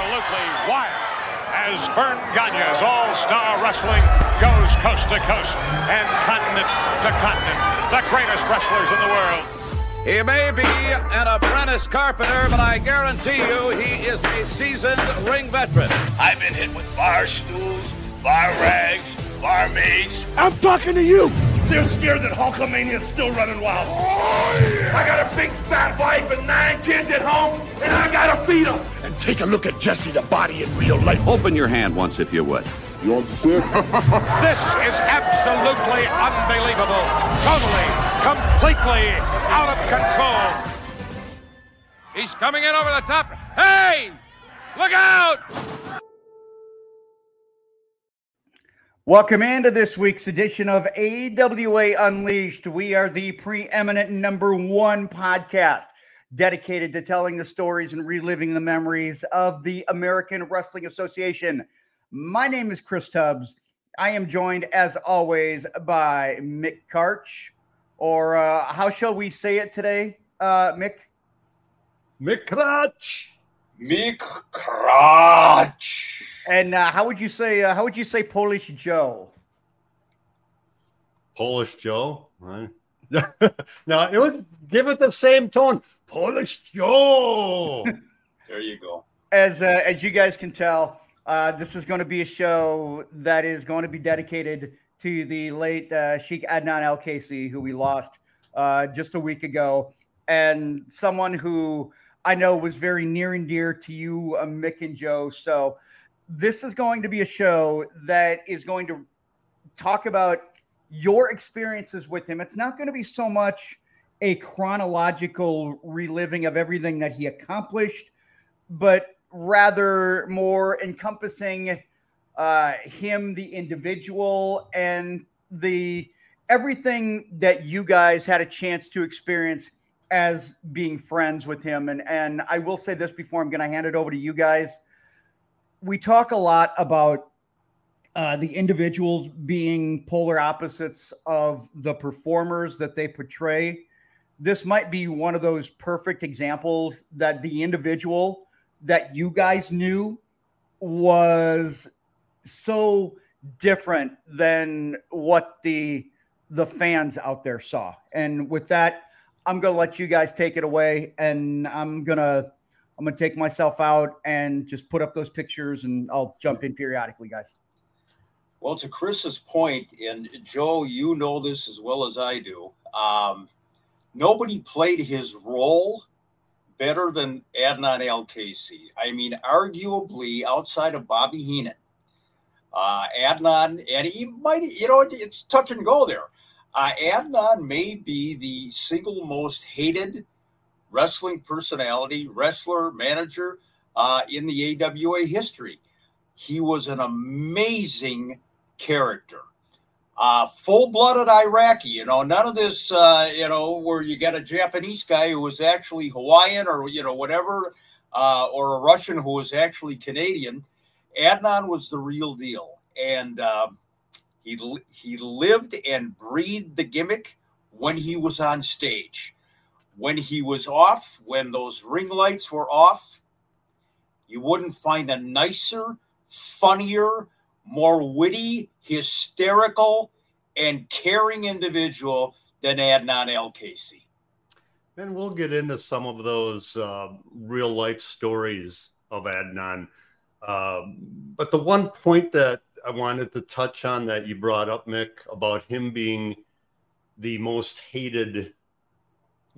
absolutely wild as Verne Gagne's all-star wrestling goes coast to coast and continent to continent. The greatest wrestlers in the world. He may be an apprentice carpenter, but I guarantee you he is a seasoned ring veteran. I've been hit with bar stools, bar rags, bar barmaids. I'm talking to you. They're scared that Hulkamania's still running wild. Oh, yeah. I got a big fat wife and nine kids at home, and I gotta feed them. And take a look at Jesse the body in real life. Open your hand once, if you would. You want to see it? this is absolutely unbelievable. Totally, completely out of control. He's coming in over the top. Hey! Look out! Welcome into this week's edition of AWA Unleashed. We are the preeminent number one podcast dedicated to telling the stories and reliving the memories of the American Wrestling Association. My name is Chris Tubbs. I am joined, as always, by Mick Karch, or uh, how shall we say it today, uh, Mick? Mick Karch. Mick Karch. And uh, how would you say? Uh, how would you say Polish Joe? Polish Joe. Right. now it would give it the same tone. Polish Joe. there you go. As uh, as you guys can tell, uh, this is going to be a show that is going to be dedicated to the late uh, Sheikh Adnan Al-Kaissie, who we lost uh, just a week ago, and someone who I know it was very near and dear to you, uh, Mick and Joe. So this is going to be a show that is going to talk about your experiences with him. It's not going to be so much a chronological reliving of everything that he accomplished, but rather more encompassing uh, him, the individual, and the everything that you guys had a chance to experience as being friends with him. And and I will say this before I'm going to hand it over to you guys we talk a lot about uh, the individuals being polar opposites of the performers that they portray. This might be one of those perfect examples that the individual that you guys knew was so different than what the the fans out there saw. And with that, I'm to let you guys take it away and I'm to I'm to take myself out and just put up those pictures and I'll jump in periodically, guys. Well, to Chris's point, and Joe, you know this as well as I do. Um, nobody played his role better than Adnan Al-Kaissie. I mean, arguably outside of Bobby Heenan, uh, Adnan, and he might, you know, it's touch and go there. Uh, Adnan may be the single most hated wrestling personality, wrestler, manager uh, in the AWA history. He was an amazing character. Uh, full-blooded Iraqi, you know, none of this, uh, you know, where you got a Japanese guy who was actually Hawaiian or you know whatever, uh, or a Russian who was actually Canadian. Adnan was the real deal, and um, he he lived and breathed the gimmick when he was on stage when he was off, when those ring lights were off, you wouldn't find a nicer, funnier, more witty, hysterical, and caring individual than Adnan Al-Kaissie. And we'll get into some of those uh, real life stories of Adnan. Um, but the one point that I wanted to touch on that you brought up, Mick, about him being the most hated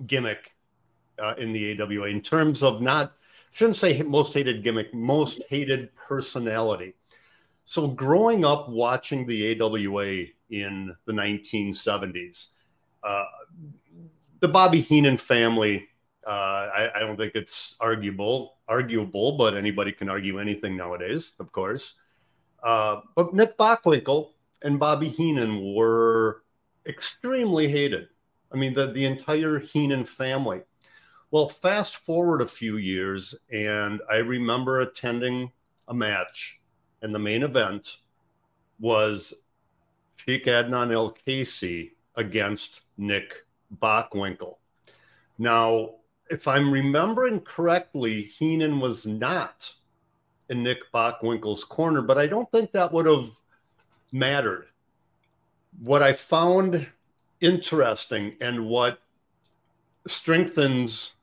gimmick uh, in the AWA in terms of not shouldn't say most hated gimmick, most hated personality. So growing up watching the AWA in the 1970s, uh, the Bobby Heenan family. Uh, I, I, don't think it's arguable, arguable, but anybody can argue anything nowadays, of course. Uh, but Nick Bockwinkel and Bobby Heenan were extremely hated. I mean, the, the entire Heenan family. Well, fast forward a few years, and I remember attending a match, and the main event was Sheikh Adnan El-Kaissie against Nick Bockwinkel. Now, if I'm remembering correctly, Heenan was not in Nick Bockwinkel's corner, but I don't think that would have mattered. What I found interesting and what strengthens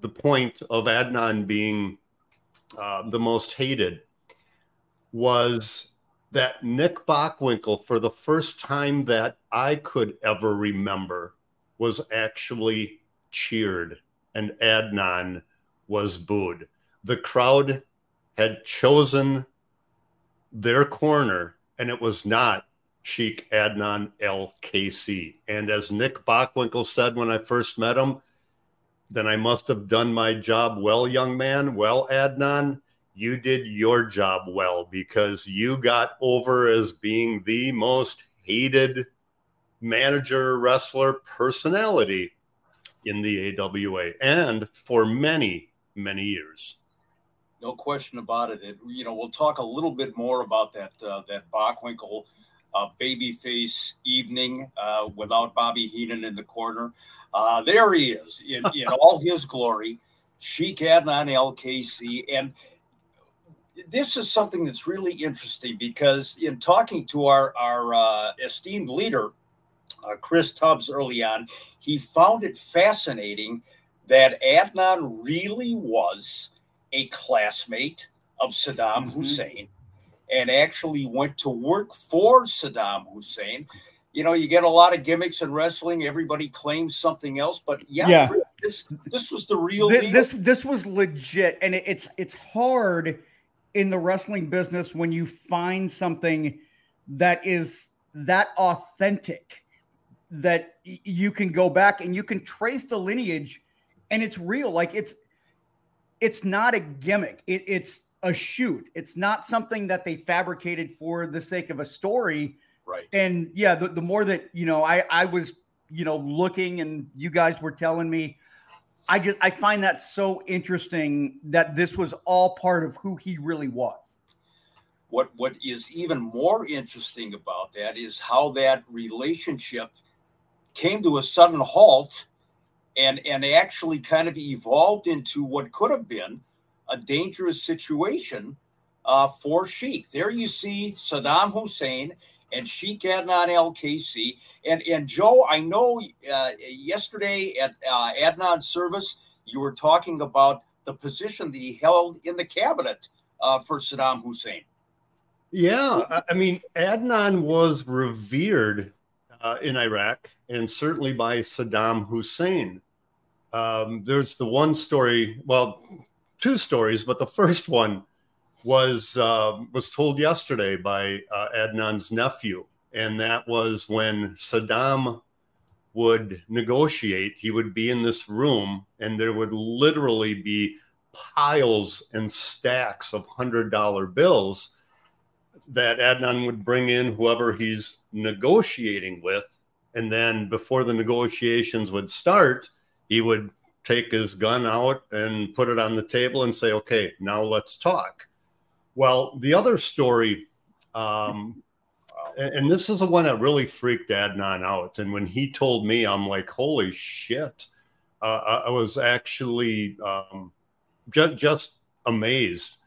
the point of Adnan being uh, the most hated was that Nick Bockwinkel, for the first time that I could ever remember, was actually cheered and Adnan was booed. The crowd had chosen their corner, and it was not Sheik Adnan El-Kaissie. And as Nick Bockwinkel said when I first met him, then I must have done my job well, young man. Well, Adnan, you did your job well because you got over as being the most hated manager, wrestler, personality in the AWA and for many, many years. No question about it. it you know, we'll talk a little bit more about that uh, that Bockwinkel uh, babyface evening uh, without Bobby Heenan in the corner. Uh, there he is in, in all his glory. Sheik Adnan El-Kaissie. And this is something that's really interesting because in talking to our, our uh, esteemed leader, uh, Chris Tubbs, early on, he found it fascinating that Adnan really was a classmate of Saddam mm-hmm. Hussein and actually went to work for Saddam Hussein. You know, you get a lot of gimmicks in wrestling. Everybody claims something else, but yeah, yeah. this this was the real. This, this, this was legit, and it, it's it's hard in the wrestling business when you find something that is that authentic that you can go back and you can trace the lineage and it's real like it's it's not a gimmick. It, it's a shoot. It's not something that they fabricated for the sake of a story. Right. And yeah the, the more that you know i i was you know looking and you guys were telling me i just i find that so interesting that this was all part of who he really was. What what is even more interesting about that is how that relationship came to a sudden halt and and they actually kind of evolved into what could have been a dangerous situation uh, for Sheik. There you see Saddam Hussein and Sheik Adnan El-Kaissie. And, and Joe, I know uh, yesterday at uh, Adnan's service, you were talking about the position that he held in the cabinet uh, for Saddam Hussein. Yeah, I mean, Adnan was revered uh, in Iraq and certainly by Saddam Hussein. Um, there's the one story, well, two stories, but the first one was uh, was told yesterday by uh, Adnan's nephew, and that was when Saddam would negotiate. He would be in this room, and there would literally be piles and stacks of hundred dollar bills that Adnan would bring in whoever he's negotiating with. And then before the negotiations would start, he would take his gun out and put it on the table and say, okay, now let's talk. Well, the other story, um, and this is the one that really freaked Adnan out. And when he told me, I'm like, holy shit. Uh, I was actually um, just, just amazed.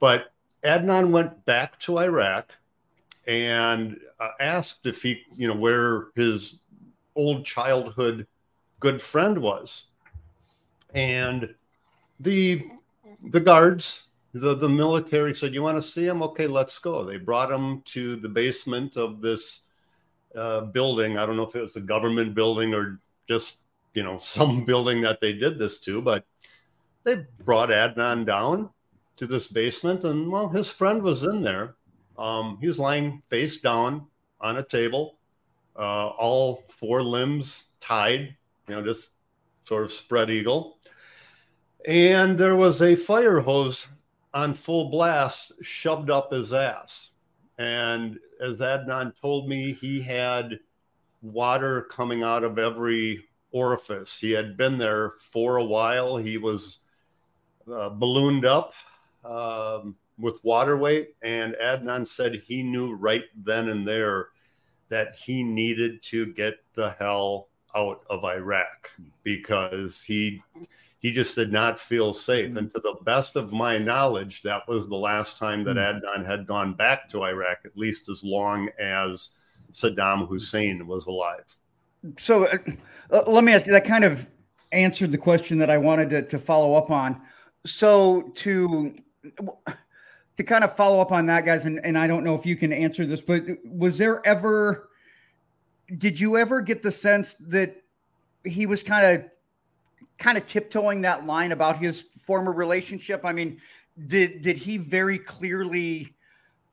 But Adnan went back to Iraq and uh, asked if he, you know, where his old childhood good friend was. And the the guards, the, the military said, You want to see him? Okay, let's go. They brought him to the basement of this uh, building. I don't know if it was a government building or just, you know, some building that they did this to, but they brought Adnan down to this basement, and well, his friend was in there. Um, he was lying face down on a table, uh, all four limbs tied, you know, just sort of spread eagle. And there was a fire hose on full blast shoved up his ass. And as Adnan told me, he had water coming out of every orifice. He had been there for a while. He was uh, ballooned up um, with water weight. And Adnan said he knew right then and there that he needed to get the hell out of Iraq because he he just did not feel safe. Mm-hmm. And to the best of my knowledge, that was the last time that mm-hmm. Adnan had gone back to Iraq, at least as long as Saddam Hussein was alive. So uh, uh, let me ask you that kind of answered the question that I wanted to, to follow up on. So to to kind of follow up on that, guys, and, and I don't know if you can answer this, but was there ever did you ever get the sense that he was kind of kind of tiptoeing that line about his former relationship? I mean, did did he very clearly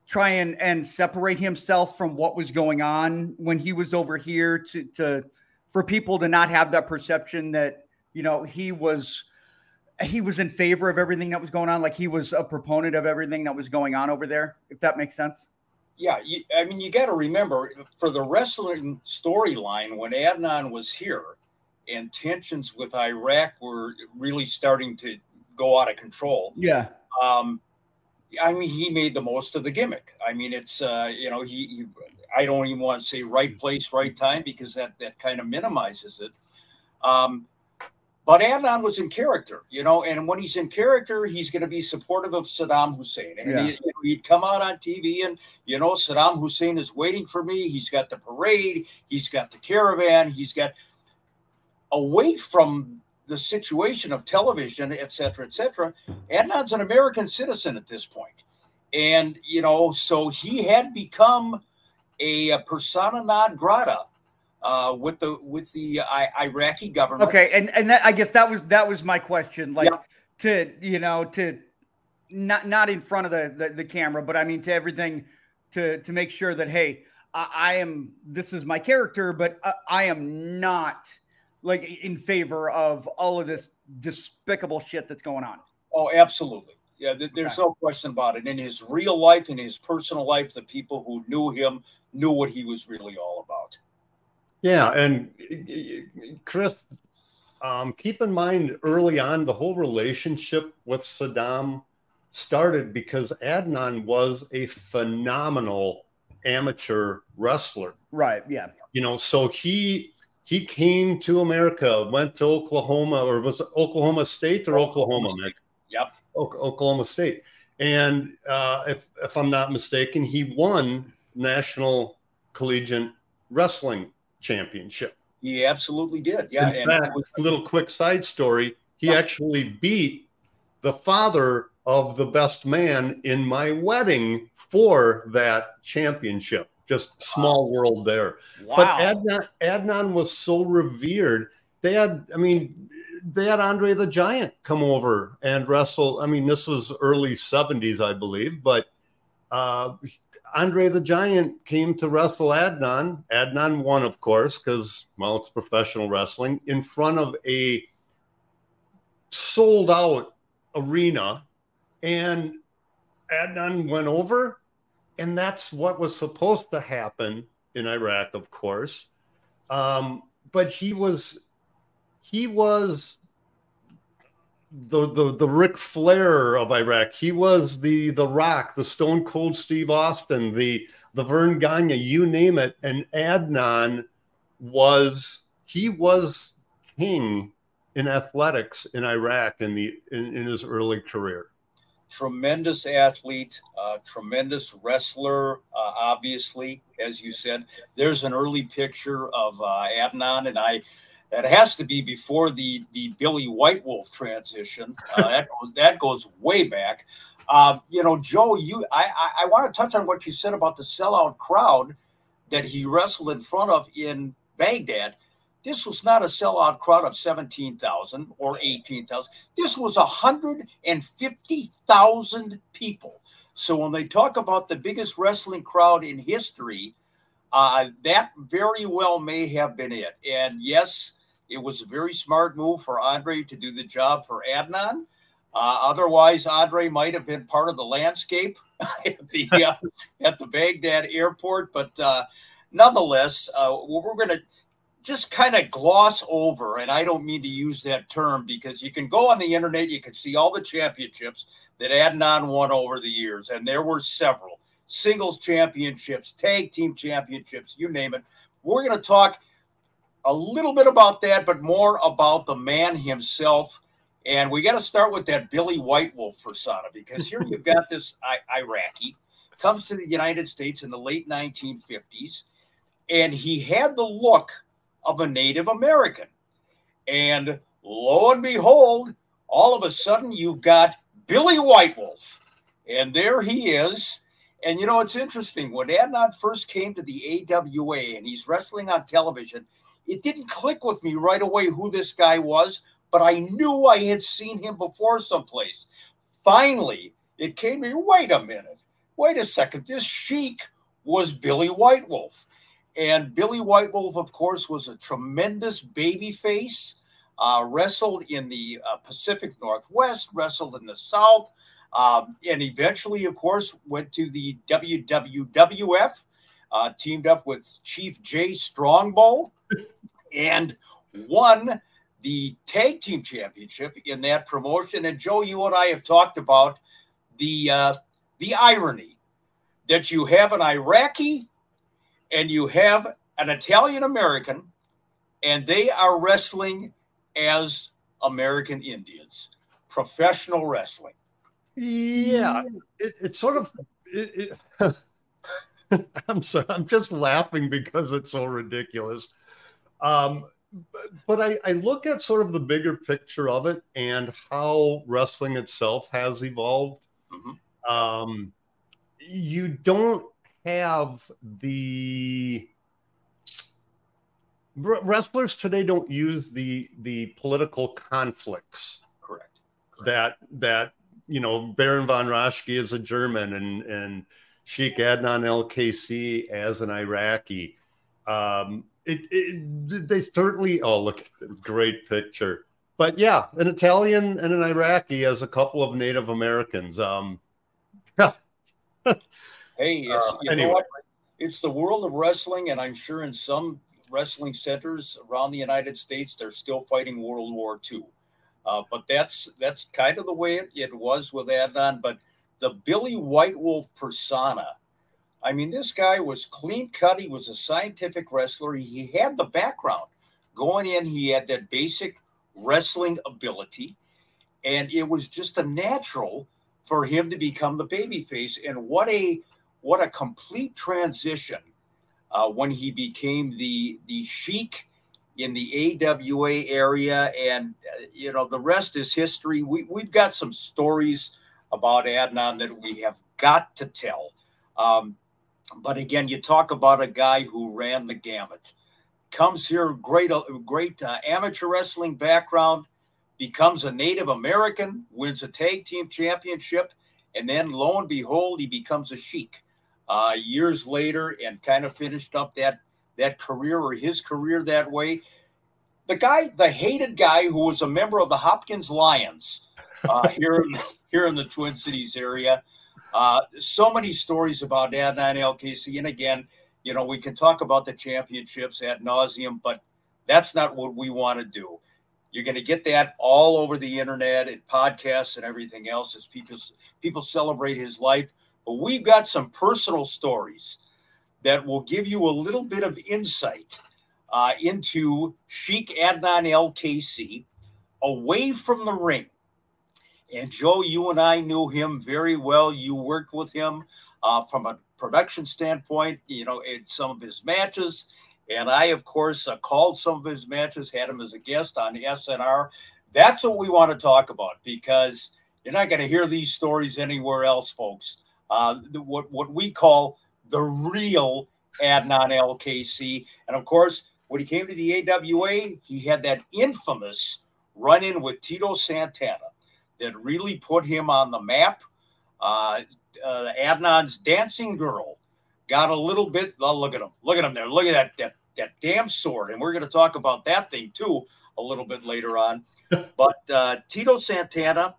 try and and separate himself from what was going on when he was over here to to for people to not have that perception that you know he was he was in favor of everything that was going on like he was a proponent of everything that was going on over there if that makes sense yeah you, i mean you got to remember for the wrestling storyline when adnan was here and tensions with iraq were really starting to go out of control yeah um I mean, he made the most of the gimmick. I mean, it's uh, you know, he, he, I don't even want to say right place, right time because that that kind of minimizes it. Um, but Adnan was in character, you know, and when he's in character, he's going to be supportive of Saddam Hussein. And yeah. he, he'd come out on TV and, you know, Saddam Hussein is waiting for me. He's got the parade, he's got the caravan, he's got away from the situation of television, et cetera, et cetera. Adnan's an American citizen at this point. And, you know, so he had become a, a persona non grata uh, with the with the uh, Iraqi government. Okay, and and that, I guess that was that was my question. Like yeah. to you know to not not in front of the, the, the camera, but I mean to everything to to make sure that hey, I, I am this is my character, but I, I am not like in favor of all of this despicable shit that's going on. Oh, absolutely. Yeah, th- there's okay. no question about it. In his real life, in his personal life, the people who knew him knew what he was really all about. Yeah, and Chris, um, keep in mind early on the whole relationship with Saddam started because Adnan was a phenomenal amateur wrestler. Right. Yeah. You know, so he he came to America, went to Oklahoma, or was it Oklahoma State or Oklahoma? Oklahoma Yep, Oklahoma State. And uh, if if I'm not mistaken, he won national collegiate wrestling championship. He absolutely did. Yeah. In fact, was- a little quick side story: he actually beat the father of the best man in my wedding for that championship just small wow. world there. Wow. But Adnan, Adnan was so revered. They had, I mean, they had Andre the Giant come over and wrestle. I mean, this was early 70s, I believe, but uh, Andre the Giant came to wrestle Adnan. Adnan won, of course, because, well, it's professional wrestling in front of a sold out arena. And Adnan went over and that's what was supposed to happen in Iraq, of course. Um, but he was he was the the the Ric Flair of Iraq. He was the the Rock, the Stone Cold Steve Austin, the the Verne Gagne, you name it. And Adnan was he was king in athletics in Iraq in the in, in his early career tremendous athlete, uh, tremendous wrestler, uh, obviously, as you said. There's an early picture of uh, Adnan, and I. That has to be before the the Billy White Wolf transition. Uh, that, that goes way back. Um, you know, Joe, you I, I, I want to touch on what you said about the sellout crowd that he wrestled in front of in Baghdad. This was not a sellout crowd of 17,000 or 18,000. This was 150,000 people. So when they talk about the biggest wrestling crowd in history, uh, that very well may have been it. And yes, it was a very smart move for Andre to do the job for Adnan. Uh, otherwise, Andre might have been part of the landscape at the uh, at the Baghdad airport. But uh, nonetheless, uh, we're going to just kind of gloss over, and I don't mean to use that term because you can go on the internet, you can see all the championships that Adnan won over the years, and there were several singles championships, tag team championships, you name it. We're going to talk a little bit about that, but more about the man himself And we got to start with that Billy White Wolf persona because here you've got this I- Iraqi comes to the United States in the late 1950s, and he had the look of a Native American. And lo and behold, all of a sudden you've got Billy White Wolf, and there he is. And you know, it's interesting when Adnan first came to the AWA and he's wrestling on television, it didn't click with me right away who this guy was, but I knew I had seen him before someplace. Finally, it came to me wait a minute, wait a second, this Sheik was Billy White Wolf. And Billy White Wolf, of course, was a tremendous baby face, uh, wrestled in the uh, Pacific Northwest, wrestled in the South, um, and eventually, of course, went to the WWWF, uh, teamed up with Chief Jay Strongbow, and won the tag team championship in that promotion. And Joe, you and I have talked about the uh, the irony that you have an Iraqi and you have an Italian American, and they are wrestling as American Indians, professional wrestling. Yeah, it, it's sort of. It, it, I'm so I'm just laughing because it's so ridiculous. Um, but, but I, I look at sort of the bigger picture of it and how wrestling itself has evolved. Mm-hmm. Um, you don't have the wrestlers today don't use the the political conflicts correct, correct. that that you know baron von raschke is a german and and sheikh adnan el-kaissie as an iraqi um it, it they certainly oh look great picture but yeah an italian and an iraqi as a couple of native americans um Hey, it's, uh, you anyway. know what? It's the world of wrestling, and I'm sure in some wrestling centers around the United States, they're still fighting World War II. Uh, but that's that's kind of the way it, it was with Adnan. But the Billy White Wolf persona, I mean, this guy was clean cut. He was a scientific wrestler. He had the background going in. He had that basic wrestling ability, and it was just a natural for him to become the babyface. And what a what a complete transition uh, when he became the the sheik in the AWA area, and uh, you know the rest is history. We we've got some stories about Adnan that we have got to tell. Um, but again, you talk about a guy who ran the gamut. Comes here, great, uh, great uh, amateur wrestling background, becomes a Native American, wins a tag team championship, and then lo and behold, he becomes a sheik uh, years later and kind of finished up that that career or his career that way. The guy, the hated guy who was a member of the Hopkins Lions uh, here in here in the Twin Cities area. Uh, so many stories about Adnan El-Kaissie, and again, you know, we can talk about the championships at nauseum, but that's not what we want to do. You're going to get that all over the internet and podcasts and everything else as people people celebrate his life. But we've got some personal stories that will give you a little bit of insight uh, into Sheik Adnan El-Kaissie away from the ring. And Joe, you and I knew him very well. You worked with him uh, from a production standpoint, you know, in some of his matches. And I, of course, uh, called some of his matches, had him as a guest on SNR. That's what we want to talk about because you're not going to hear these stories anywhere else, folks uh, what what we call the real Adnan El-Kaissie. And of course, when he came to the AWA, he had that infamous run in with Tito Santana that really put him on the map. Uh, uh, Adnan's dancing girl got a little bit. Oh, look at him! Look at him there! Look at that that that damn sword! And we're going to talk about that thing too a little bit later on. but uh, Tito Santana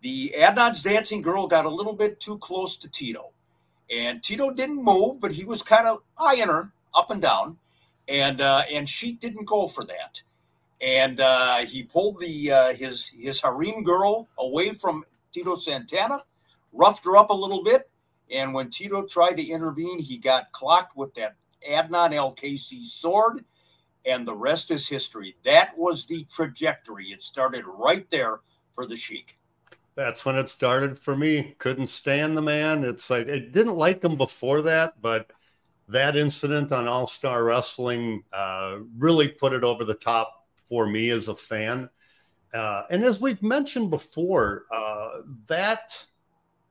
the Adnan's dancing girl got a little bit too close to Tito. And Tito didn't move, but he was kind of eyeing her up and down. And uh, and she didn't go for that. And uh, he pulled the uh, his his harem girl away from Tito Santana, roughed her up a little bit. And when Tito tried to intervene, he got clocked with that Adnan El-Kaissie sword. and the rest is history. That was the trajectory. It started right there for the Sheik. That's when it started for me. Couldn't stand the man. It's like I didn't like him before that, but that incident on All Star Wrestling uh, really put it over the top for me as a fan. Uh, and as we've mentioned before, uh, that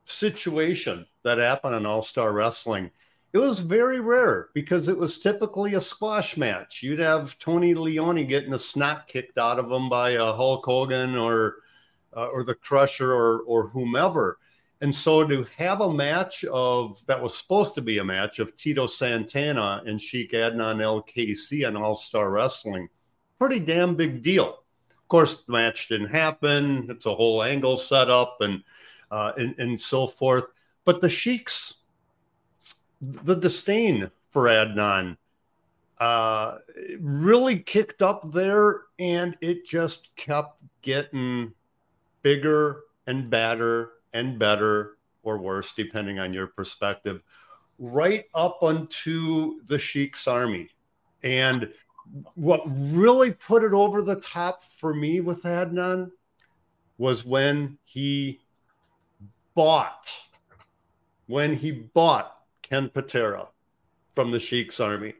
situation that happened in All Star Wrestling, it was very rare because it was typically a squash match. You'd have Tony Leone getting a snot kicked out of him by a Hulk Hogan or uh, or the Crusher or or whomever. And so to have a match of that was supposed to be a match of Tito Santana and Sheik Adnan El-Kaissie on All Star Wrestling, pretty damn big deal. Of course, the match didn't happen. It's a whole angle set up and uh, and, and so forth. But the Sheiks, the disdain for Adnan uh, really kicked up there, and it just kept getting bigger and badder and better or worse, depending on your perspective, right up onto the Sheik's army. And what really put it over the top for me with Adnan was when he bought when he bought Ken Patera from the Sheik's army.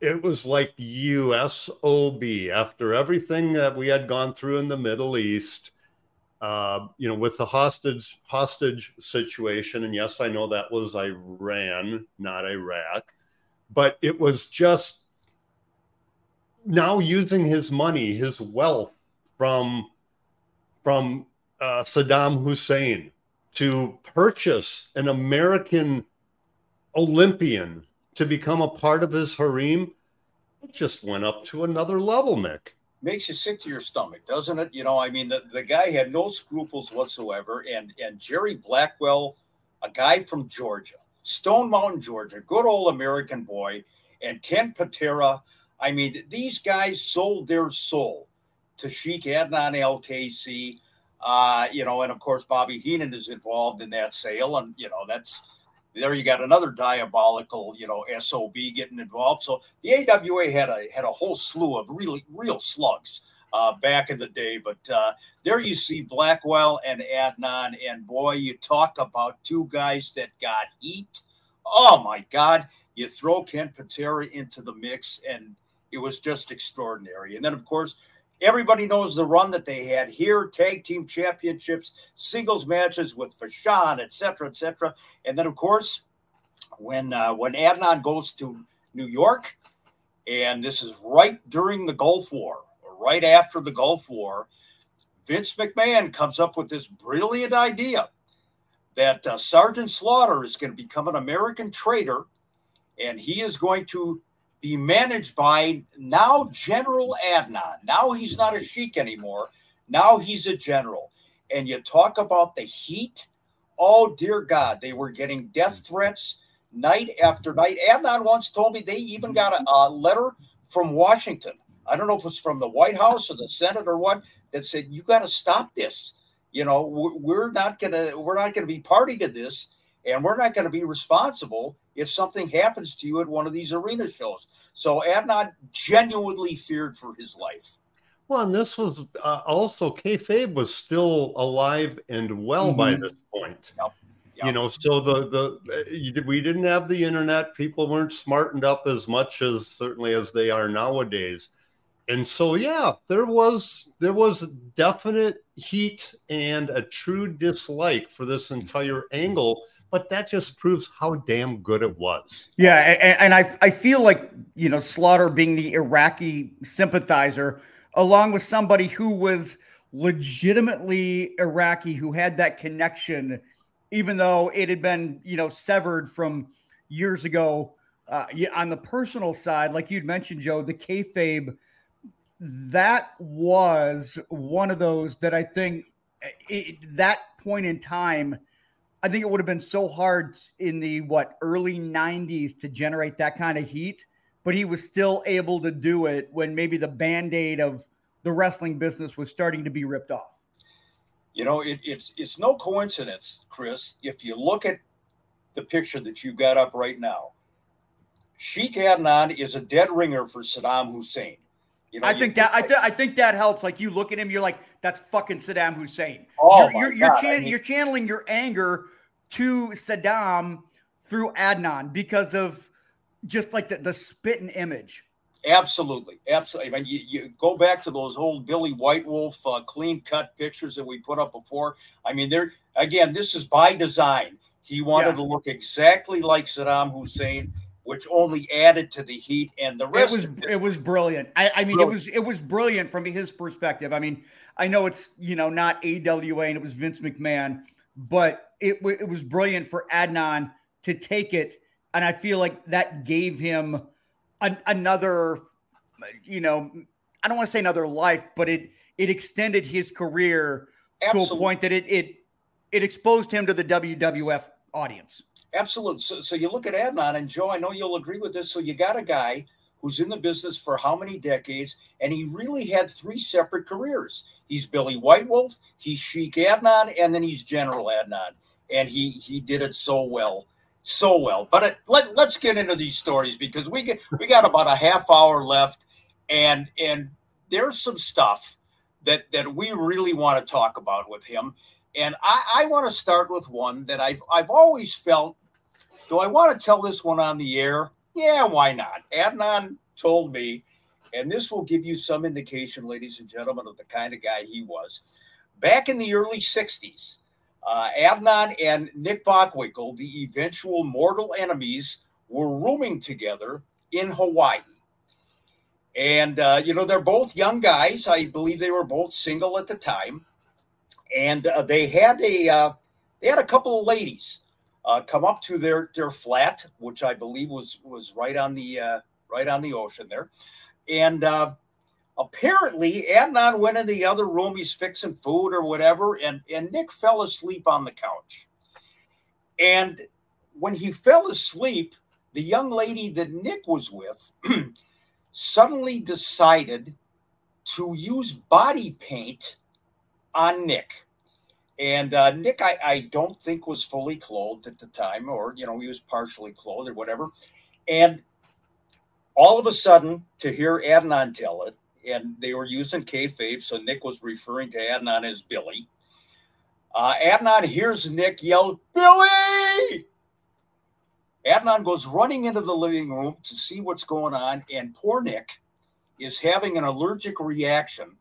It was like USOB after everything that we had gone through in the Middle East, uh, you know, with the hostage hostage situation. And yes, I know that was Iran, not Iraq, but it was just now using his money, his wealth from from uh, Saddam Hussein to purchase an American Olympian to become a part of his harem, it just went up to another level, Mick. Makes you sick to your stomach, doesn't it? You know, I mean, the, the guy had no scruples whatsoever. And and Jerry Blackwell, a guy from Georgia, Stone Mountain, Georgia, good old American boy, and Ken Patera, I mean, these guys sold their soul to Sheik Adnan El-Kaissie. Uh, you know, and of course, Bobby Heenan is involved in that sale. And, you know, that's there you got another diabolical, you know, SOB getting involved. So the AWA had a had a whole slew of really real slugs uh, back in the day. But uh, there you see Blackwell and Adnan, and boy, you talk about two guys that got heat. Oh my God! You throw Ken Patera into the mix, and it was just extraordinary. And then, of course, everybody knows the run that they had here tag team championships, singles matches with Fashan, et cetera, et cetera. And then, of course, when uh, when Adnan goes to New York, and this is right during the Gulf War, or right after the Gulf War, Vince McMahon comes up with this brilliant idea that uh, Sergeant Slaughter is going to become an American traitor and he is going to be managed by now General Adnan. Now he's not a sheik anymore. Now he's a general. And you talk about the heat. Oh, dear God, they were getting death threats night after night. Adnan once told me they even got a, a letter from Washington. I don't know if it's from the White House or the Senate or what that said, you got to stop this. You know, we're not to, we're not going to be party to this and we're not going to be responsible if something happens to you at one of these arena shows. So Adnan genuinely feared for his life. Well, and this was uh, also kayfabe was still alive and well mm-hmm. by this point. Yep. Yep. You know, so the the we didn't have the internet. People weren't smartened up as much as certainly as they are nowadays. And so, yeah, there was there was definite heat and a true dislike for this entire angle but that just proves how damn good it was. Yeah, and, and I I feel like you know Slaughter being the Iraqi sympathizer, along with somebody who was legitimately Iraqi, who had that connection, even though it had been you know severed from years ago. Uh, on the personal side, like you'd mentioned, Joe, the kayfabe, that was one of those that I think it, that point in time I think it would have been so hard in the what early 90s to generate that kind of heat, but he was still able to do it when maybe the band-aid of the wrestling business was starting to be ripped off. You know, it, it's it's no coincidence, Chris, if you look at the picture that you've got up right now. Sheikh Adnan is a dead ringer for Saddam Hussein. You know, I think that I, th- I think that helps. Like you look at him, you're like, that's fucking Saddam Hussein. Oh you're you're, you're, chan- I mean, you're channeling your anger to Saddam through Adnan because of just like the, the spitting image. Absolutely, absolutely. I mean, you, you go back to those old Billy White Wolf uh, clean cut pictures that we put up before. I mean, there again, this is by design. He wanted yeah. to look exactly like Saddam Hussein, which only added to the heat and the rest. It was it. it was brilliant. I, I mean, brilliant. it was it was brilliant from his perspective. I mean, I know it's you know not AWA and it was Vince McMahon, but it it was brilliant for Adnan to take it, and I feel like that gave him an, another, you know, I don't want to say another life, but it it extended his career Absolutely. to a point that it it it exposed him to the WWF audience. Absolutely. So, so you look at Adnan and Joe. I know you'll agree with this. So you got a guy who's in the business for how many decades, and he really had three separate careers. He's Billy White Wolf, he's Sheikh Adnan, and then he's General Adnan, and he he did it so well so well. But it, let, let's get into these stories because we get we got about a half hour left, and and there's some stuff that that we really want to talk about with him. And I, I want to start with one that I've I've always felt. Do I want to tell this one on the air? Yeah, why not? Adnan told me, and this will give you some indication, ladies and gentlemen, of the kind of guy he was. Back in the early 60s, uh, Adnan and Nick Bockwinkel, the eventual mortal enemies, were rooming together in Hawaii. And, uh, you know, they're both young guys. I believe they were both single at the time. And uh, they had a uh, they had a couple of ladies uh, come up to their their flat, which I believe was was right on the uh, right on the ocean there. And apparently Adnan went in the other room. He's fixing food or whatever, and, and Nick fell asleep on the couch. And when he fell asleep, the young lady that Nick was with suddenly decided to use body paint on Nick. And uh, Nick, I, I don't think was fully clothed at the time, or, you know, he was partially clothed or whatever. And all of a sudden, to hear Adnan tell it, and they were using kayfabe, so Nick was referring to Adnan as Billy. Uh, Adnan hears Nick yell, Billy! Adnan goes running into the living room to see what's going on, and poor Nick is having an allergic reaction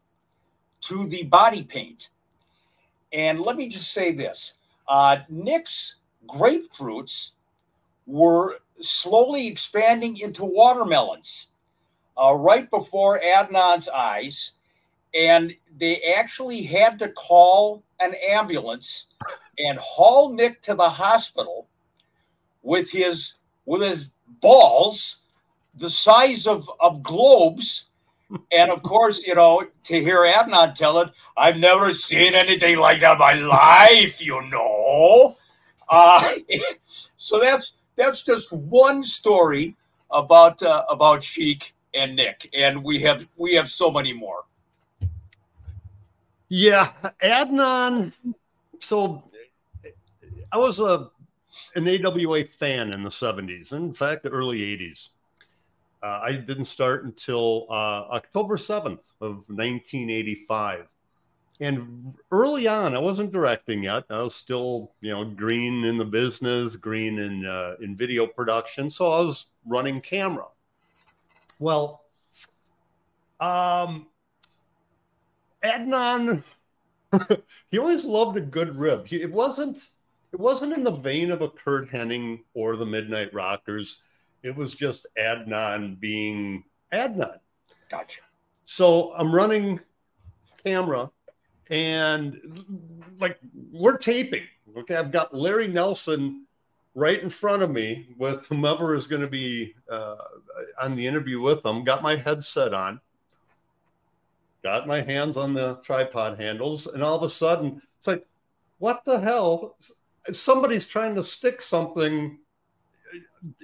to the body paint. And let me just say this uh, Nick's grapefruits were slowly expanding into watermelons uh, right before Adnan's eyes, and they actually had to call an ambulance and haul Nick to the hospital with his with his balls the size of, of globes. And of course, you know, to hear Adnan tell it, I've never seen anything like that in my life, you know. Uh, so that's that's just one story about uh, about Sheikh and Nick, and we have we have so many more. Yeah, Adnan. So I was a an AWA fan in the '70s, in fact, the early '80s. Uh, I didn't start until uh, October 7th of 1985. And early on, I wasn't directing yet. I was still, you know, green in the business, green in uh, in video production. So I was running camera. Well, um, Adnan, he always loved a good rib. He, it wasn't it wasn't in the vein of a Curt Hennig or the Midnight Rockers. It was just Adnan being Adnan. Gotcha. So I'm running camera and like we're taping. Okay, I've got Larry Nelson right in front of me with whomever is going to be uh, on the interview with them. Got my headset on, got my hands on the tripod handles, and all of a sudden it's like, what the hell? Somebody's trying to stick something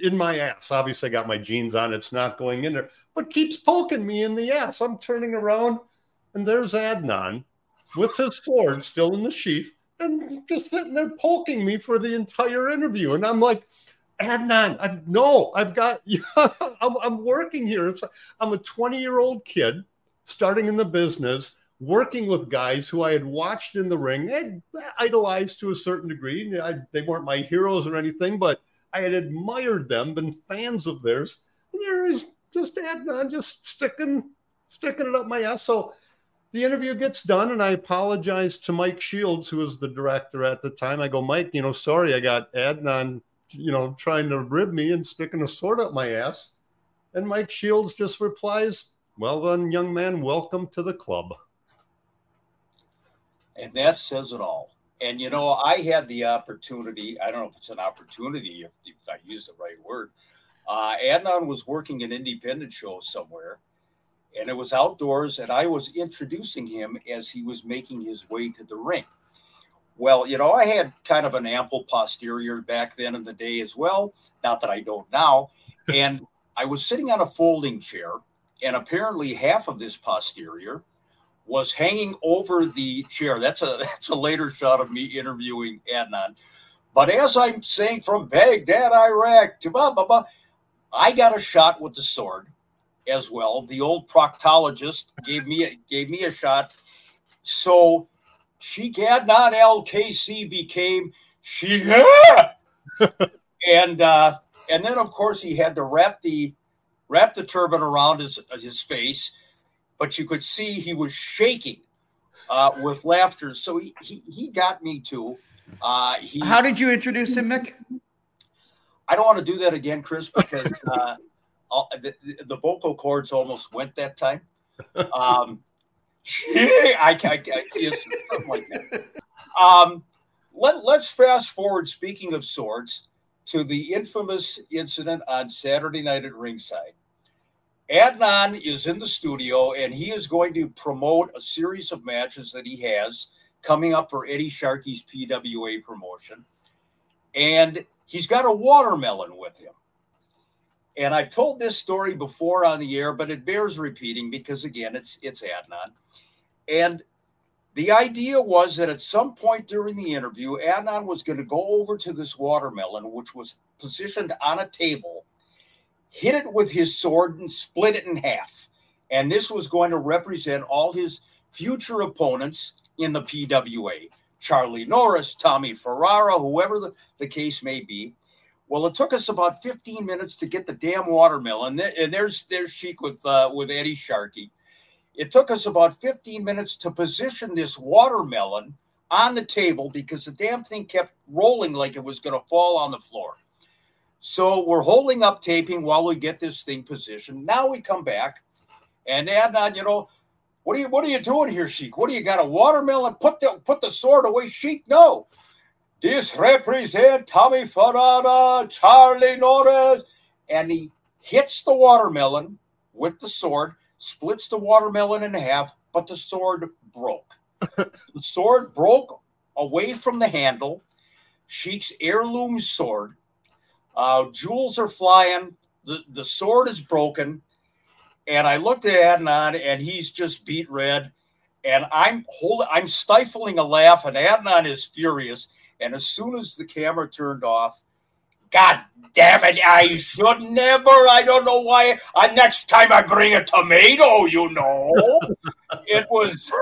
in my ass. Obviously, I got my jeans on, it's not going in there, but keeps poking me in the ass. I'm turning around, and there's Adnan with his sword still in the sheath and just sitting there poking me for the entire interview. And I'm like, Adnan, I've, no, I've got, I'm, I'm working here. It's, I'm a 20 year old kid starting in the business, working with guys who I had watched in the ring and idolized to a certain degree. I, they weren't my heroes or anything, but I had admired them, been fans of theirs. And there is just Adnan just sticking, sticking it up my ass. So the interview gets done, and I apologize to Mike Shields, who was the director at the time. I go, Mike, you know, sorry, I got Adnan, you know, trying to rib me and sticking a sword up my ass. And Mike Shields just replies, Well then, young man, welcome to the club. And that says it all. And you know, I had the opportunity, I don't know if it's an opportunity, if, if I use the right word. Uh, Adnan was working an independent show somewhere and it was outdoors, and I was introducing him as he was making his way to the ring. Well, you know, I had kind of an ample posterior back then in the day as well. Not that I don't now. And I was sitting on a folding chair, and apparently half of this posterior was hanging over the chair. That's a that's a later shot of me interviewing Adnan. But as I'm saying from Baghdad, Iraq to blah blah blah, I got a shot with the sword as well. The old proctologist gave me a, gave me a shot. So Sheik Adnan Al-Kaissie became she and uh, and then of course he had to wrap the wrap the turban around his his face, but you could see he was shaking uh, with laughter. So he, he he got me too. Uh, he, How did you introduce him, Mick? I don't want to do that again, Chris, because uh, the, the, vocal cords almost went that time. Um, I, I, I something like that. Um, let, let's fast forward. Speaking of swords, to the infamous incident on Saturday night at ringside. Adnan is in the studio and he is going to promote a series of matches that he has coming up for Eddie Sharkey's PWA promotion. And he's got a watermelon with him. And I've told this story before on the air, but it bears repeating because again, it's it's Adnan. And the idea was that at some point during the interview, Adnan was going to go over to this watermelon, which was positioned on a table, hit it with his sword and split it in half. And this was going to represent all his future opponents in the PWA Charlie Norris, Tommy Ferrara, whoever the, the case may be. Well, it took us about 15 minutes to get the damn watermelon. And there's there's Sheik with uh, with Eddie Sharkey. It took us about 15 minutes to position this watermelon on the table because the damn thing kept rolling like it was going to fall on the floor. So we're holding up taping while we get this thing positioned. Now we come back, and Adnan, you know, what are you what are you doing here, Sheik? What do you got a watermelon? Put the put the sword away, Sheik. No, this represent Tommy Ferrara, Charlie Norris. And he hits the watermelon with the sword, splits the watermelon in half, but the sword broke. the sword broke away from the handle. Sheik's heirloom sword. Uh, jewels are flying. The, the sword is broken. And I looked at Adnan, and he's just beat red. And I'm holding, I'm stifling a laugh, and Adnan is furious. And as soon as the camera turned off, God damn it, I should never. I don't know why. Uh, next time I bring a tomato, you know. it was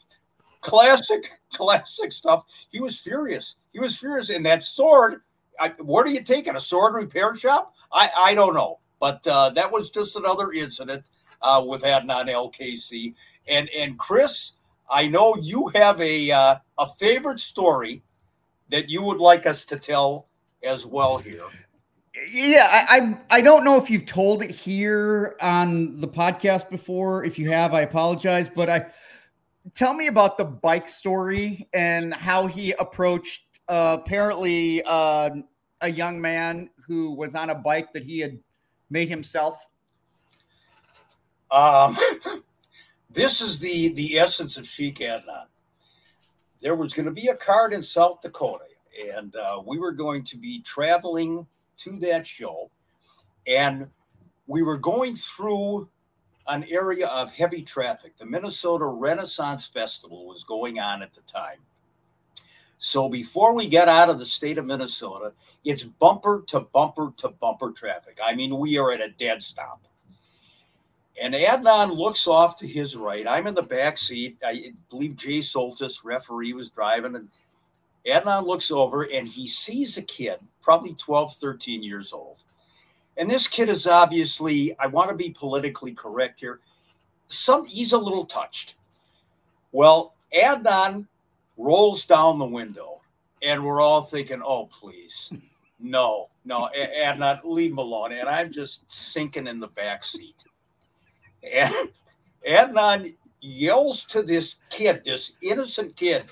classic, classic stuff. He was furious. He was furious. And that sword, I, where do you take it? A sword repair shop? I, I don't know. But uh, that was just another incident uh, with Adnan Al-Kaissie. And, and Chris, I know you have a, uh, a favorite story that you would like us to tell as well here? Yeah, I, I, I don't know if you've told it here on the podcast before. If you have, I apologize. But I tell me about the bike story and how he approached uh, apparently uh, a young man who was on a bike that he had made himself. Um, this is the the essence of Sheik Adnan there was going to be a card in South Dakota, and uh, we were going to be traveling to that show, and we were going through an area of heavy traffic. The Minnesota Renaissance Festival was going on at the time. So before we get out of the state of Minnesota, it's bumper to bumper to bumper traffic. I mean, we are at a dead stop. And Adnan looks off to his right. I'm in the back seat. I believe Jay Soltis, referee, was driving. And Adnan looks over and he sees a kid, probably 12, 13 years old. And this kid is obviously, I want to be politically correct here. Some he's a little touched. Well, Adnan rolls down the window, and we're all thinking, oh, please. No, no, and not leave him alone. And I'm just sinking in the back seat. And Adnan yells to this kid, this innocent kid,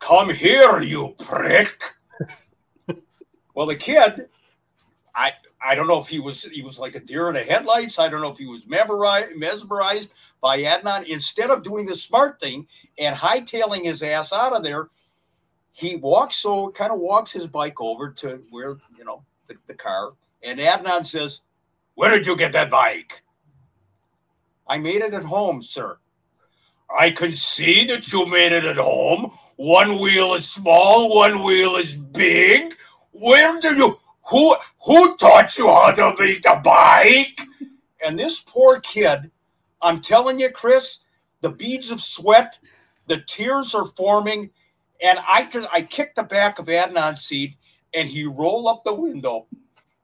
Come here, you prick. well, the kid, I I don't know if he was he was like a deer in the headlights. I don't know if he was mesmerized by Adnan. Instead of doing the smart thing and hightailing his ass out of there, he walks so kind of walks his bike over to where you know the, the car, and Adnan says, "Where did you get that bike?" I made it at home, sir. I can see that you made it at home. One wheel is small, one wheel is big. Where do you who who taught you how to make a bike? And this poor kid, I'm telling you, Chris, the beads of sweat, the tears are forming, and I just I kicked the back of Adnan's seat, and he rolled up the window,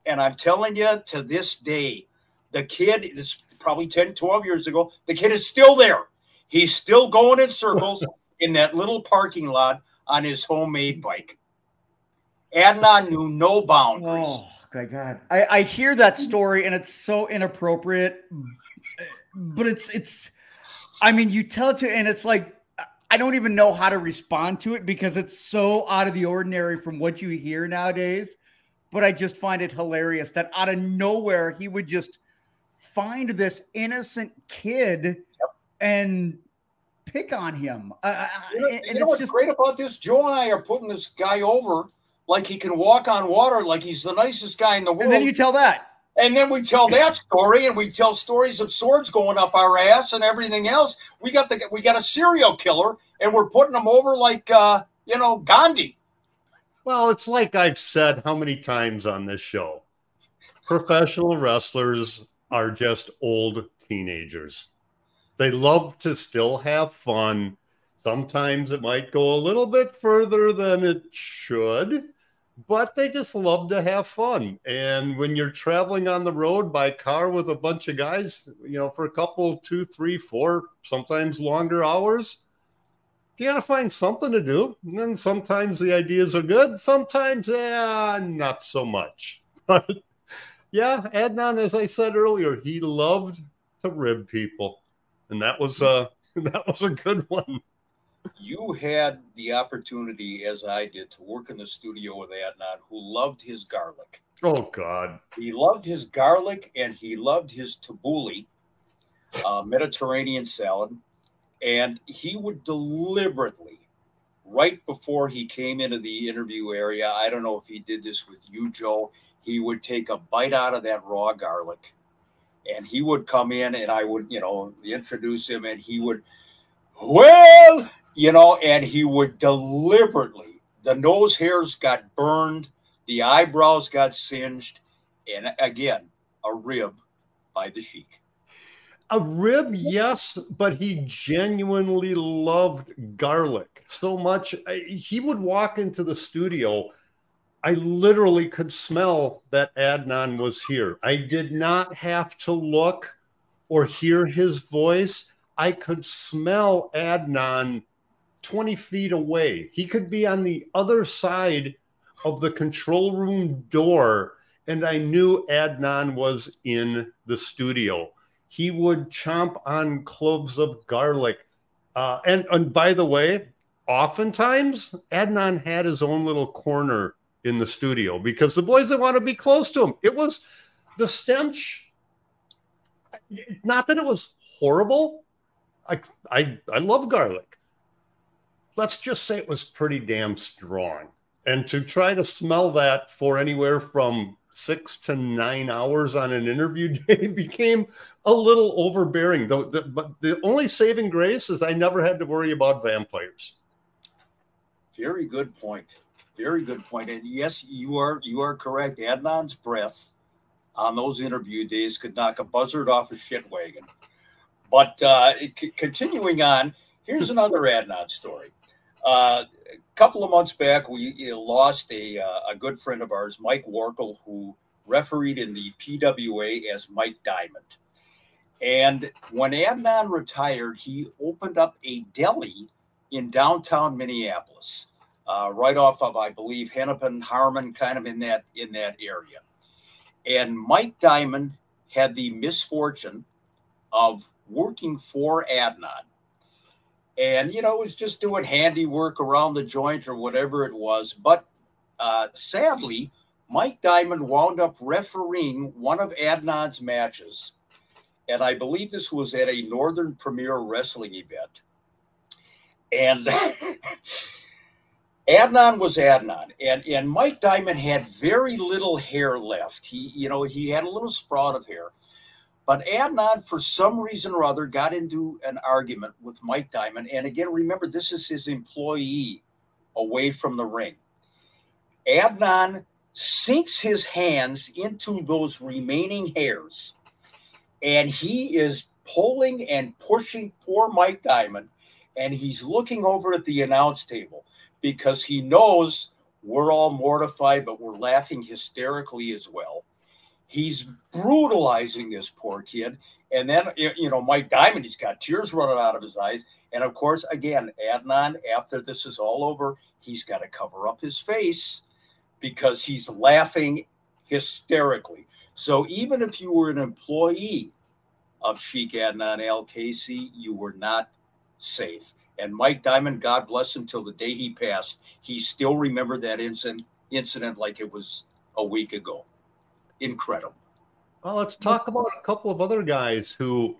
and I'm telling you, to this day, the kid is probably 10, 12 years ago. The kid is still there. He's still going in circles in that little parking lot on his homemade bike. Adnan knew no boundaries. Oh my god! I, I hear that story and it's so inappropriate, but it's it's. I mean, you tell it to, and it's like I don't even know how to respond to it because it's so out of the ordinary from what you hear nowadays. But I just find it hilarious that out of nowhere he would just find this innocent kid Yep. and pick on him. Uh, You know, and you know it's what's just great about this? Joe and I are putting this guy over like he can walk on water, like he's the nicest guy in the world. and then you tell that. And then we tell that story, and we tell stories of swords going up our ass and everything else. We got the we got a serial killer, and we're putting them over like uh, you know Gandhi. Well, it's like I've said how many times on this show. Professional wrestlers are just old teenagers. They love to still have fun. Sometimes it might go a little bit further than it should, but they just love to have fun. And when you're traveling on the road by car with a bunch of guys, you know, for a couple, two, three, four, sometimes longer hours, you got to find something to do. And then sometimes the ideas are good, sometimes, yeah, not so much. But yeah, Adnan, as I said earlier, he loved to rib people, and that was uh that was a good one. You had the opportunity, as I did, to work in the studio with Adnan, who loved his garlic. Oh God, He loved his garlic and he loved his tabbouleh, uh, Mediterranean salad. And he would deliberately, right before he came into the interview area, I don't know if he did this with you, Joe, he would take a bite out of that raw garlic and he would come in and I would, you know, introduce him and he would, well, you know, and he would deliberately, the nose hairs got burned, the eyebrows got singed, and again, a rib by the Sheik. a rib, yes, but he genuinely loved garlic so much. He would walk into the studio. I literally could smell that Adnan was here. I did not have to look or hear his voice. I could smell Adnan 20 feet away. He could be on the other side of the control room door, and I knew Adnan was in the studio. He would chomp on cloves of garlic. Uh, and, and by the way, oftentimes Adnan had his own little corner in the studio because the boys didn't want to be close to him. It was the stench. Not that it was horrible. I I I love garlic. Let's just say it was pretty damn strong. And to try to smell that for anywhere from six to nine hours on an interview day became a little overbearing. Though, the, but the only saving grace is I never had to worry about vampires. Very good point. Very good point. And yes, you are you are correct. Adnan's breath on those interview days could knock a buzzard off a shit wagon. But uh, c- continuing on, here's another Adnan story. Uh, a couple of months back, we lost a, uh, a good friend of ours, Mike Warkel, who refereed in the PWA as Mike Diamond. And when Adnan retired, he opened up a deli in downtown Minneapolis, uh, right off of, I believe, Hennepin, Harmon, kind of in that in that area. And Mike Diamond had the misfortune of working for Adnan. And, you know, it was just doing handiwork around the joint or whatever it was. But uh, sadly, Mike Diamond wound up refereeing one of Adnan's matches. And I believe this was at a Northern Premier Wrestling event. And Adnan was Adnan, and and Mike Diamond had very little hair left. He, you know, he had a little sprout of hair, but Adnan, for some reason or other, got into an argument with Mike Diamond. And again, remember, this is his employee away from the ring. Adnan sinks his hands into those remaining hairs, and he is pulling and pushing poor Mike Diamond, and he's looking over at the announce table because he knows we're all mortified, but we're laughing hysterically as well. He's brutalizing this poor kid. And then, you know, Mike Diamond, he's got tears running out of his eyes. And of course, again, Adnan, after this is all over, he's got to cover up his face because he's laughing hysterically. So even if you were an employee of Sheik Adnan Al-Kaissie, you were not safe. And Mike Diamond, God bless him, till the day he passed, he still remembered that incident incident like it was a week ago. Incredible. Well, let's talk about a couple of other guys who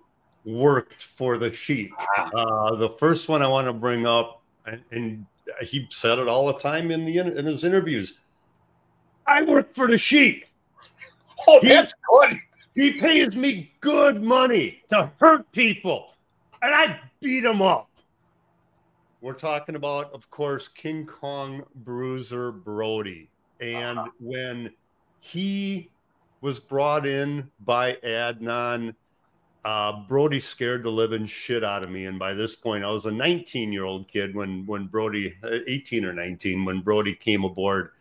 worked for the Sheik. Uh, the first one I want to bring up, and, and, he said it all the time in the in his interviews. I work for the Sheik. Oh, that's good. He pays me good money to hurt people, and I beat them up. We're talking about, of course, King Kong Bruiser Brody. And uh-huh. when he was brought in by Adnan, uh, Brody scared the living shit out of me. And by this point, I was a 19 year old kid when when Brody, uh, 18 or 19, when Brody came aboard.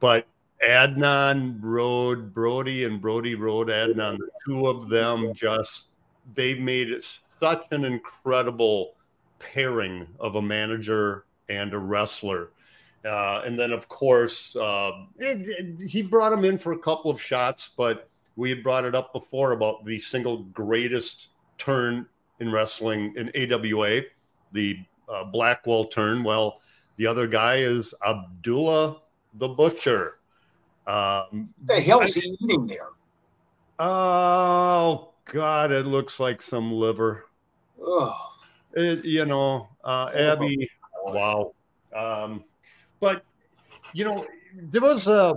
But Adnan rode Brody and Brody rode Adnan. The two of them just they made such an incredible pairing of a manager and a wrestler. Uh, and then, of course, uh, it, it, he brought him in for a couple of shots, but we had brought it up before about the single greatest turn in wrestling in AWA, the uh, Blackwell turn. Well, the other guy is Abdullah the Butcher. Um, the hell is he eating there? Oh God, it looks like some liver. Oh. It, you know, uh, Abby, wow. Um, but you know, there was a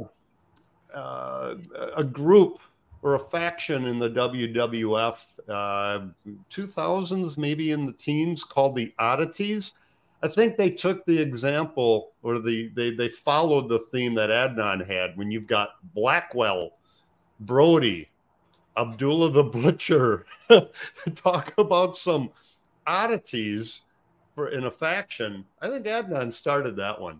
uh, a group or a faction in the WWF, uh, 2000s, maybe in the teens, called the Oddities. I think they took the example or the they they followed the theme that Adnan had when you've got Blackwell, Brody, Abdullah the Butcher. Talk about some oddities for in a faction. I think Adnan started that one.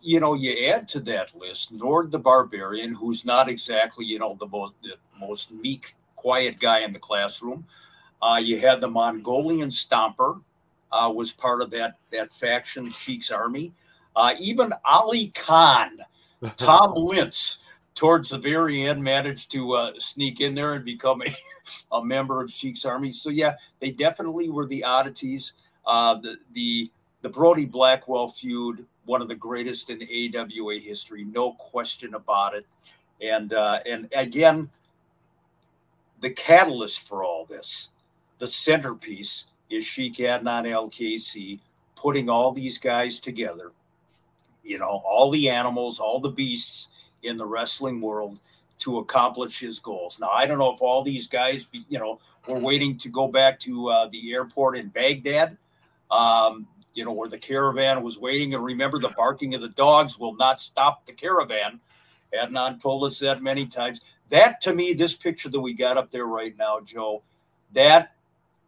You know, you add to that list Nord the Barbarian, who's not exactly you know the most the most meek, quiet guy in the classroom. Uh, you had the Mongolian Stomper, uh, was part of that that faction, Sheik's army. Uh, even Ali Khan, Tom Lintz, towards the very end, managed to uh, sneak in there and become a a member of Sheik's army. So yeah, they definitely were the oddities. Uh, the the the Brody Blackwell feud, one of the greatest in AWA history, no question about it. And uh, and again, the catalyst for all this, the centerpiece, is Sheik Adnan Al-Kaissie putting all these guys together. You know, all the animals, all the beasts in the wrestling world to accomplish his goals. Now, I don't know if all these guys, you know, were waiting to go back to uh, the airport in Baghdad. Um, you know, where the caravan was waiting. And remember, the barking of the dogs will not stop the caravan. Adnan told us that many times. That to me, this picture that we got up there right now, Joe, that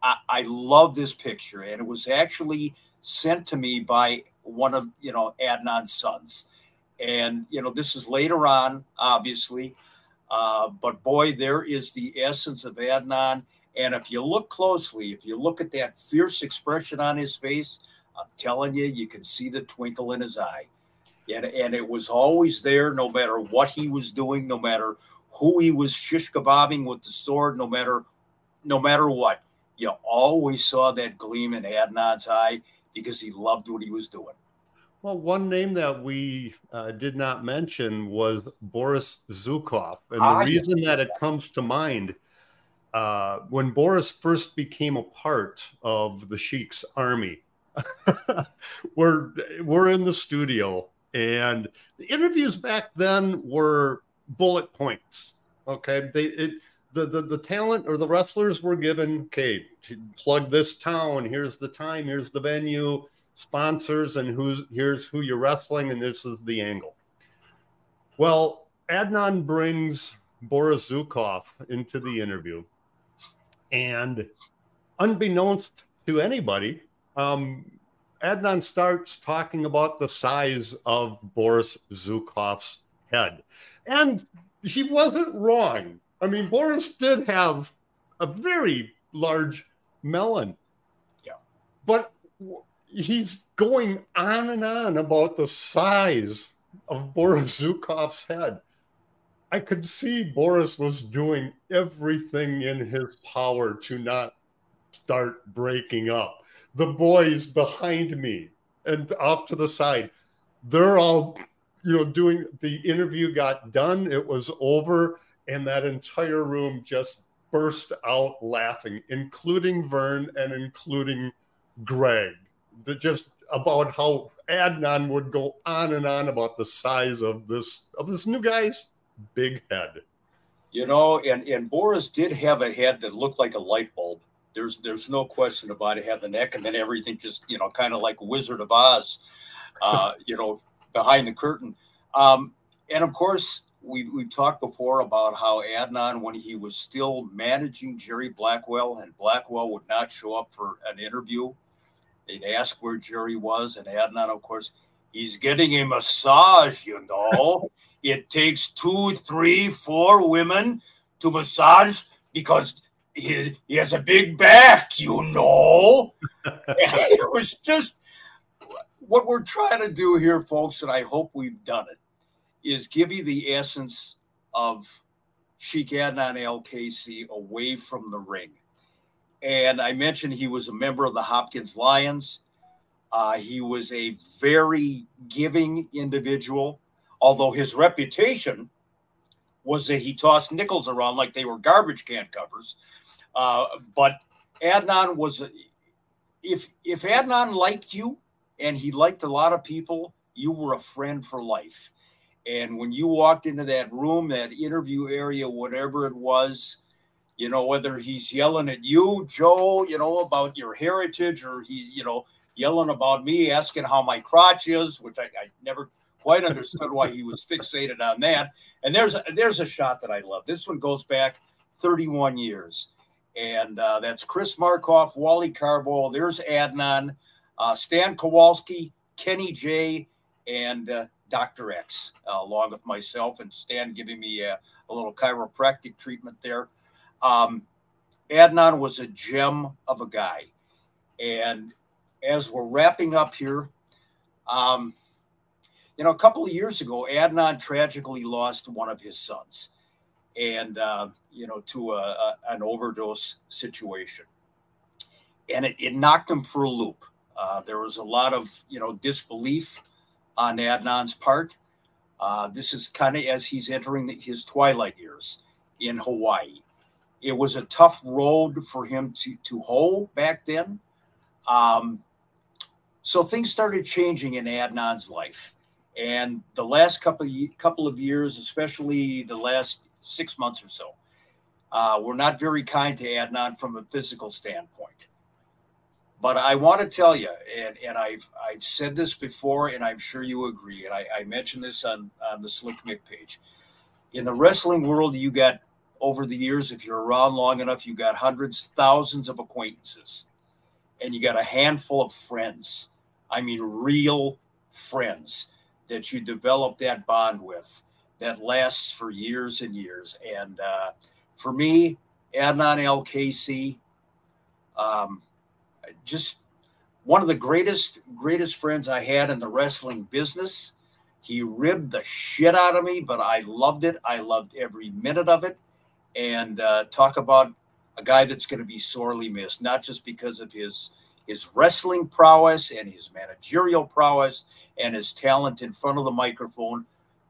I, I love this picture. And it was actually sent to me by one of, you know, Adnan's sons. And, you know, this is later on, obviously. Uh, but boy, there is the essence of Adnan. And if you look closely, if you look at that fierce expression on his face, I'm telling you, you can see the twinkle in his eye. And, and it was always there, no matter what he was doing, no matter who he was shish kebabbing with the sword, no matter no matter what. You always saw that gleam in Adnan's eye because he loved what he was doing. Well, one name that we uh, did not mention was Boris Zukov. And the ah, reason yeah. that it comes to mind uh, when Boris first became a part of the Sheik's army, we're, we're in the studio, and the interviews back then were bullet points. Okay. They, it, the, the, the talent or the wrestlers were given, okay, plug this town, here's the time, here's the venue, sponsors, and who's here's who you're wrestling, and this is the angle. Well, Adnan brings Boris Zukov into the interview and unbeknownst to anybody, um, Adnan starts talking about the size of Boris Zukov's head. And he wasn't wrong. I mean, Boris did have a very large melon. Yeah. But he's going on and on about the size of Boris Zukov's head. I could see Boris was doing everything in his power to not start breaking up. The boys behind me and off to the side, they're all, you know, doing the interview got done, it was over, and that entire room just burst out laughing, including Vern and including Greg. The, just about how Adnan would go on and on about the size of this of this new guy's big head. You know, and, and Boris did have a head that looked like a light bulb. There's there's no question about it. Had the neck, and then everything just you know kind of like Wizard of Oz, uh, you know, behind the curtain. Um, and of course, we we've talked before about how Adnan, when he was still managing Jerry Blackwell, and Blackwell would not show up for an interview, they'd ask where Jerry was, and Adnan, of course, he's getting a massage, you know. It takes two, three, four women to massage because he, he has a big back, you know. it was just what we're trying to do here, folks, and I hope we've done it, is give you the essence of Sheik Adnan Al-Kaissie away from the ring. And I mentioned he was a member of the Hopkins Lions. Uh, he was a very giving individual although his reputation was that he tossed nickels around like they were garbage can covers. Uh, but Adnan was, if if Adnan liked you and he liked a lot of people, you were a friend for life. And when you walked into that room, that interview area, whatever it was, you know, whether he's yelling at you, Joe, you know, about your heritage, or he's, you know, yelling about me, asking how my crotch is, which I, I never quite understood why he was fixated on that. And there's there's a shot that I love. This one goes back 31 years, and uh, that's Chris Markoff, Wally Karbo. There's Adnan, uh, Stan Kowalski, Kenny Jay, and uh, Dr. X, uh, along with myself and Stan giving me a, a little chiropractic treatment there. Um, Adnan was a gem of a guy, and as we're wrapping up here. Um, you know, a couple of years ago, Adnan tragically lost one of his sons, and uh, you know, to a, a, an overdose situation, and it, it, knocked him for a loop. Uh, there was a lot of you know disbelief on Adnan's part. Uh, this is kind of as he's entering his twilight years in Hawaii. It was a tough road for him to to hoe back then. Um, so things started changing in Adnan's life and the last couple of, couple of years, especially the last six months or so, uh, were not very kind to Adnan from a physical standpoint. But I want to tell you, and, and I've I've said this before, and I'm sure you agree. And I, I mentioned this on, on the Slick Mick page. In the wrestling world, you got over the years, if you're around long enough, you got hundreds, thousands of acquaintances, and you got a handful of friends. I mean, real friends that you develop that bond with that lasts for years and years. And uh, for me, Adnan Al-Kaissie, um, just one of the greatest greatest friends I had in the wrestling business. He ribbed the shit out of me, but I loved it. I loved every minute of it. And uh, talk about a guy that's going to be sorely missed, not just because of his his wrestling prowess and his managerial prowess and his talent in front of the microphone,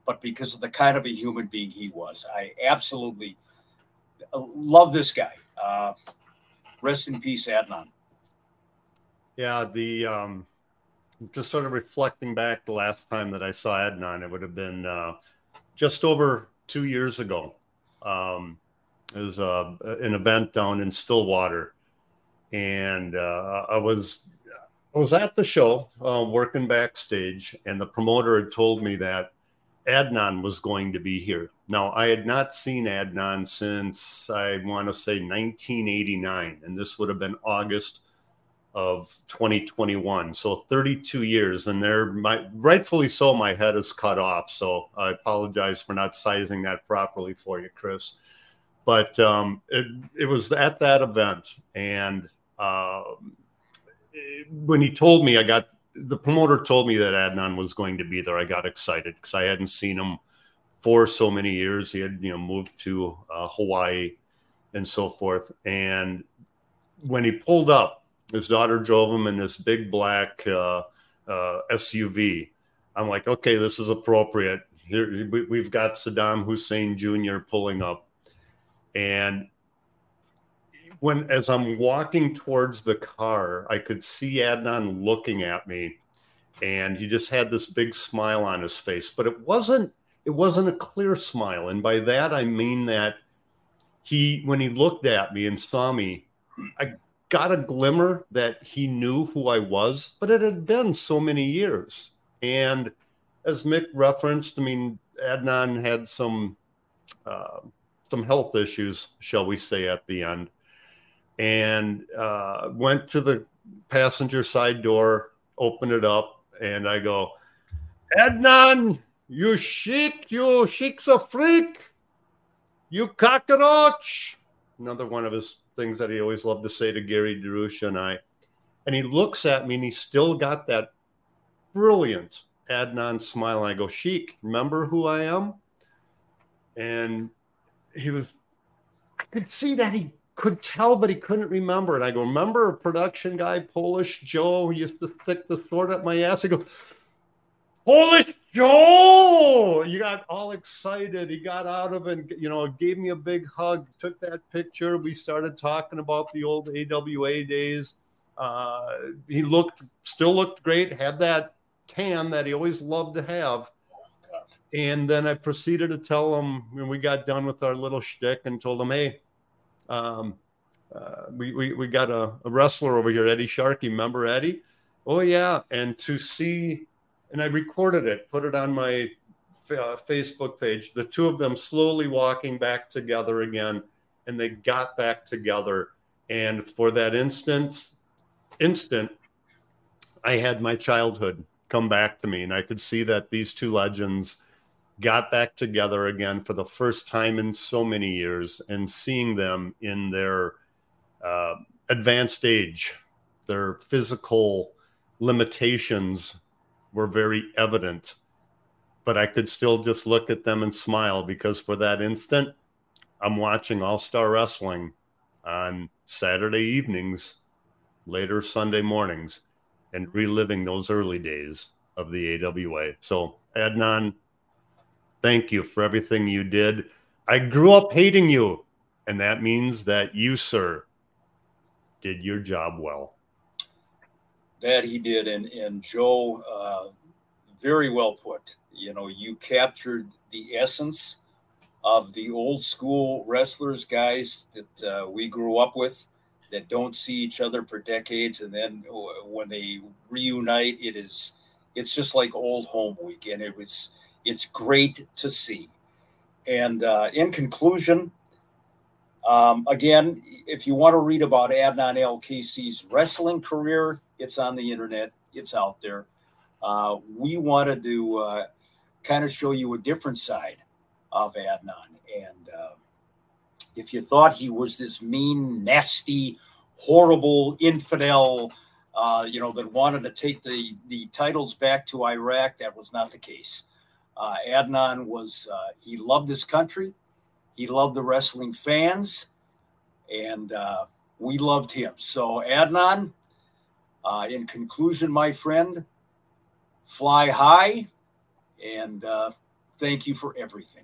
but because of the kind of a human being he was. I absolutely uh, love this guy. Uh, rest in peace, Adnan. Yeah, the um, just sort of reflecting back the last time that I saw Adnan, it would have been uh, just over two years ago. Um, it was uh, an event down in Stillwater, and uh, I was I was at the show uh, working backstage, and the promoter had told me that Adnan was going to be here. Now, I had not seen Adnan since I want to say 1989, and this would have been August of 2021. So 32 years, and there, my rightfully so, my head is cut off. So I apologize for not sizing that properly for you, Chris. But um, it, it was at that event, and uh, when he told me, I got the promoter told me that Adnan was going to be there. I got excited because I hadn't seen him for so many years. He had you know moved to uh, Hawaii and so forth, and when he pulled up his daughter drove him in this big black uh, uh, SUV. I'm like, okay, this is appropriate. Here we, have got Saddam Hussein Jr. pulling up, and when as I'm walking towards the car, I could see Adnan looking at me, and he just had this big smile on his face. But it wasn't it wasn't a clear smile, and by that I mean that he when he looked at me and saw me, I got a glimmer that he knew who I was, but it had been so many years. And as Mick referenced, I mean, Adnan had some uh, some health issues, shall we say, at the end, and uh, went to the passenger side door, opened it up, and I go, Adnan, you chic, you chic's a freak, you cockroach. Another one of his things that he always loved to say to Gary DeRusha and I. And he looks at me and he's still got that brilliant Adnan smile. And I go, Sheik, remember who I am? And he was, I could see that he could tell, but he couldn't remember. And I go, remember a production guy, Polish Joe, who used to stick the sword up my ass? He goes, Polish Joe! You got all excited. He got out of it, you know, gave me a big hug, took that picture. We started talking about the old AWA days. Uh, he looked, still looked great, had that tan that he always loved to have. And then I proceeded to tell him when we got done with our little shtick and told him, hey, um, uh, we, we, we got a, a wrestler over here, Eddie Sharkey. Remember Eddie? Oh, yeah. And to see and I recorded it, put it on my uh, Facebook page. The two of them slowly walking back together again, and they got back together. And for that instant, instant, I had my childhood come back to me, and I could see that these two legends got back together again for the first time in so many years, and seeing them in their uh, advanced age, their physical limitations were very evident. But I could still just look at them and smile because for that instant, I'm watching All Star Wrestling on Saturday evenings, later Sunday mornings, and reliving those early days of the AWA. So, Adnan, thank you for everything you did. I grew up hating you, and that means that you, sir, did your job well that he did, and and Joe, uh, very well put. You know, you captured the essence of the old school wrestlers, guys that uh, we grew up with, that don't see each other for decades, and then when they reunite, it is it's just like old home week, and it was it's great to see. And uh, in conclusion, um, again, if you want to read about Adnan Al-Kaissie's wrestling career, it's on the internet. It's out there. Uh, we wanted to uh, kind of show you a different side of Adnan. And uh, if you thought he was this mean, nasty, horrible infidel, uh, you know, that wanted to take the, the titles back to Iraq, that was not the case. Uh, Adnan was, uh, he loved his country. He loved the wrestling fans. And uh, we loved him. So, Adnan, uh, in conclusion, my friend, fly high and uh, thank you for everything.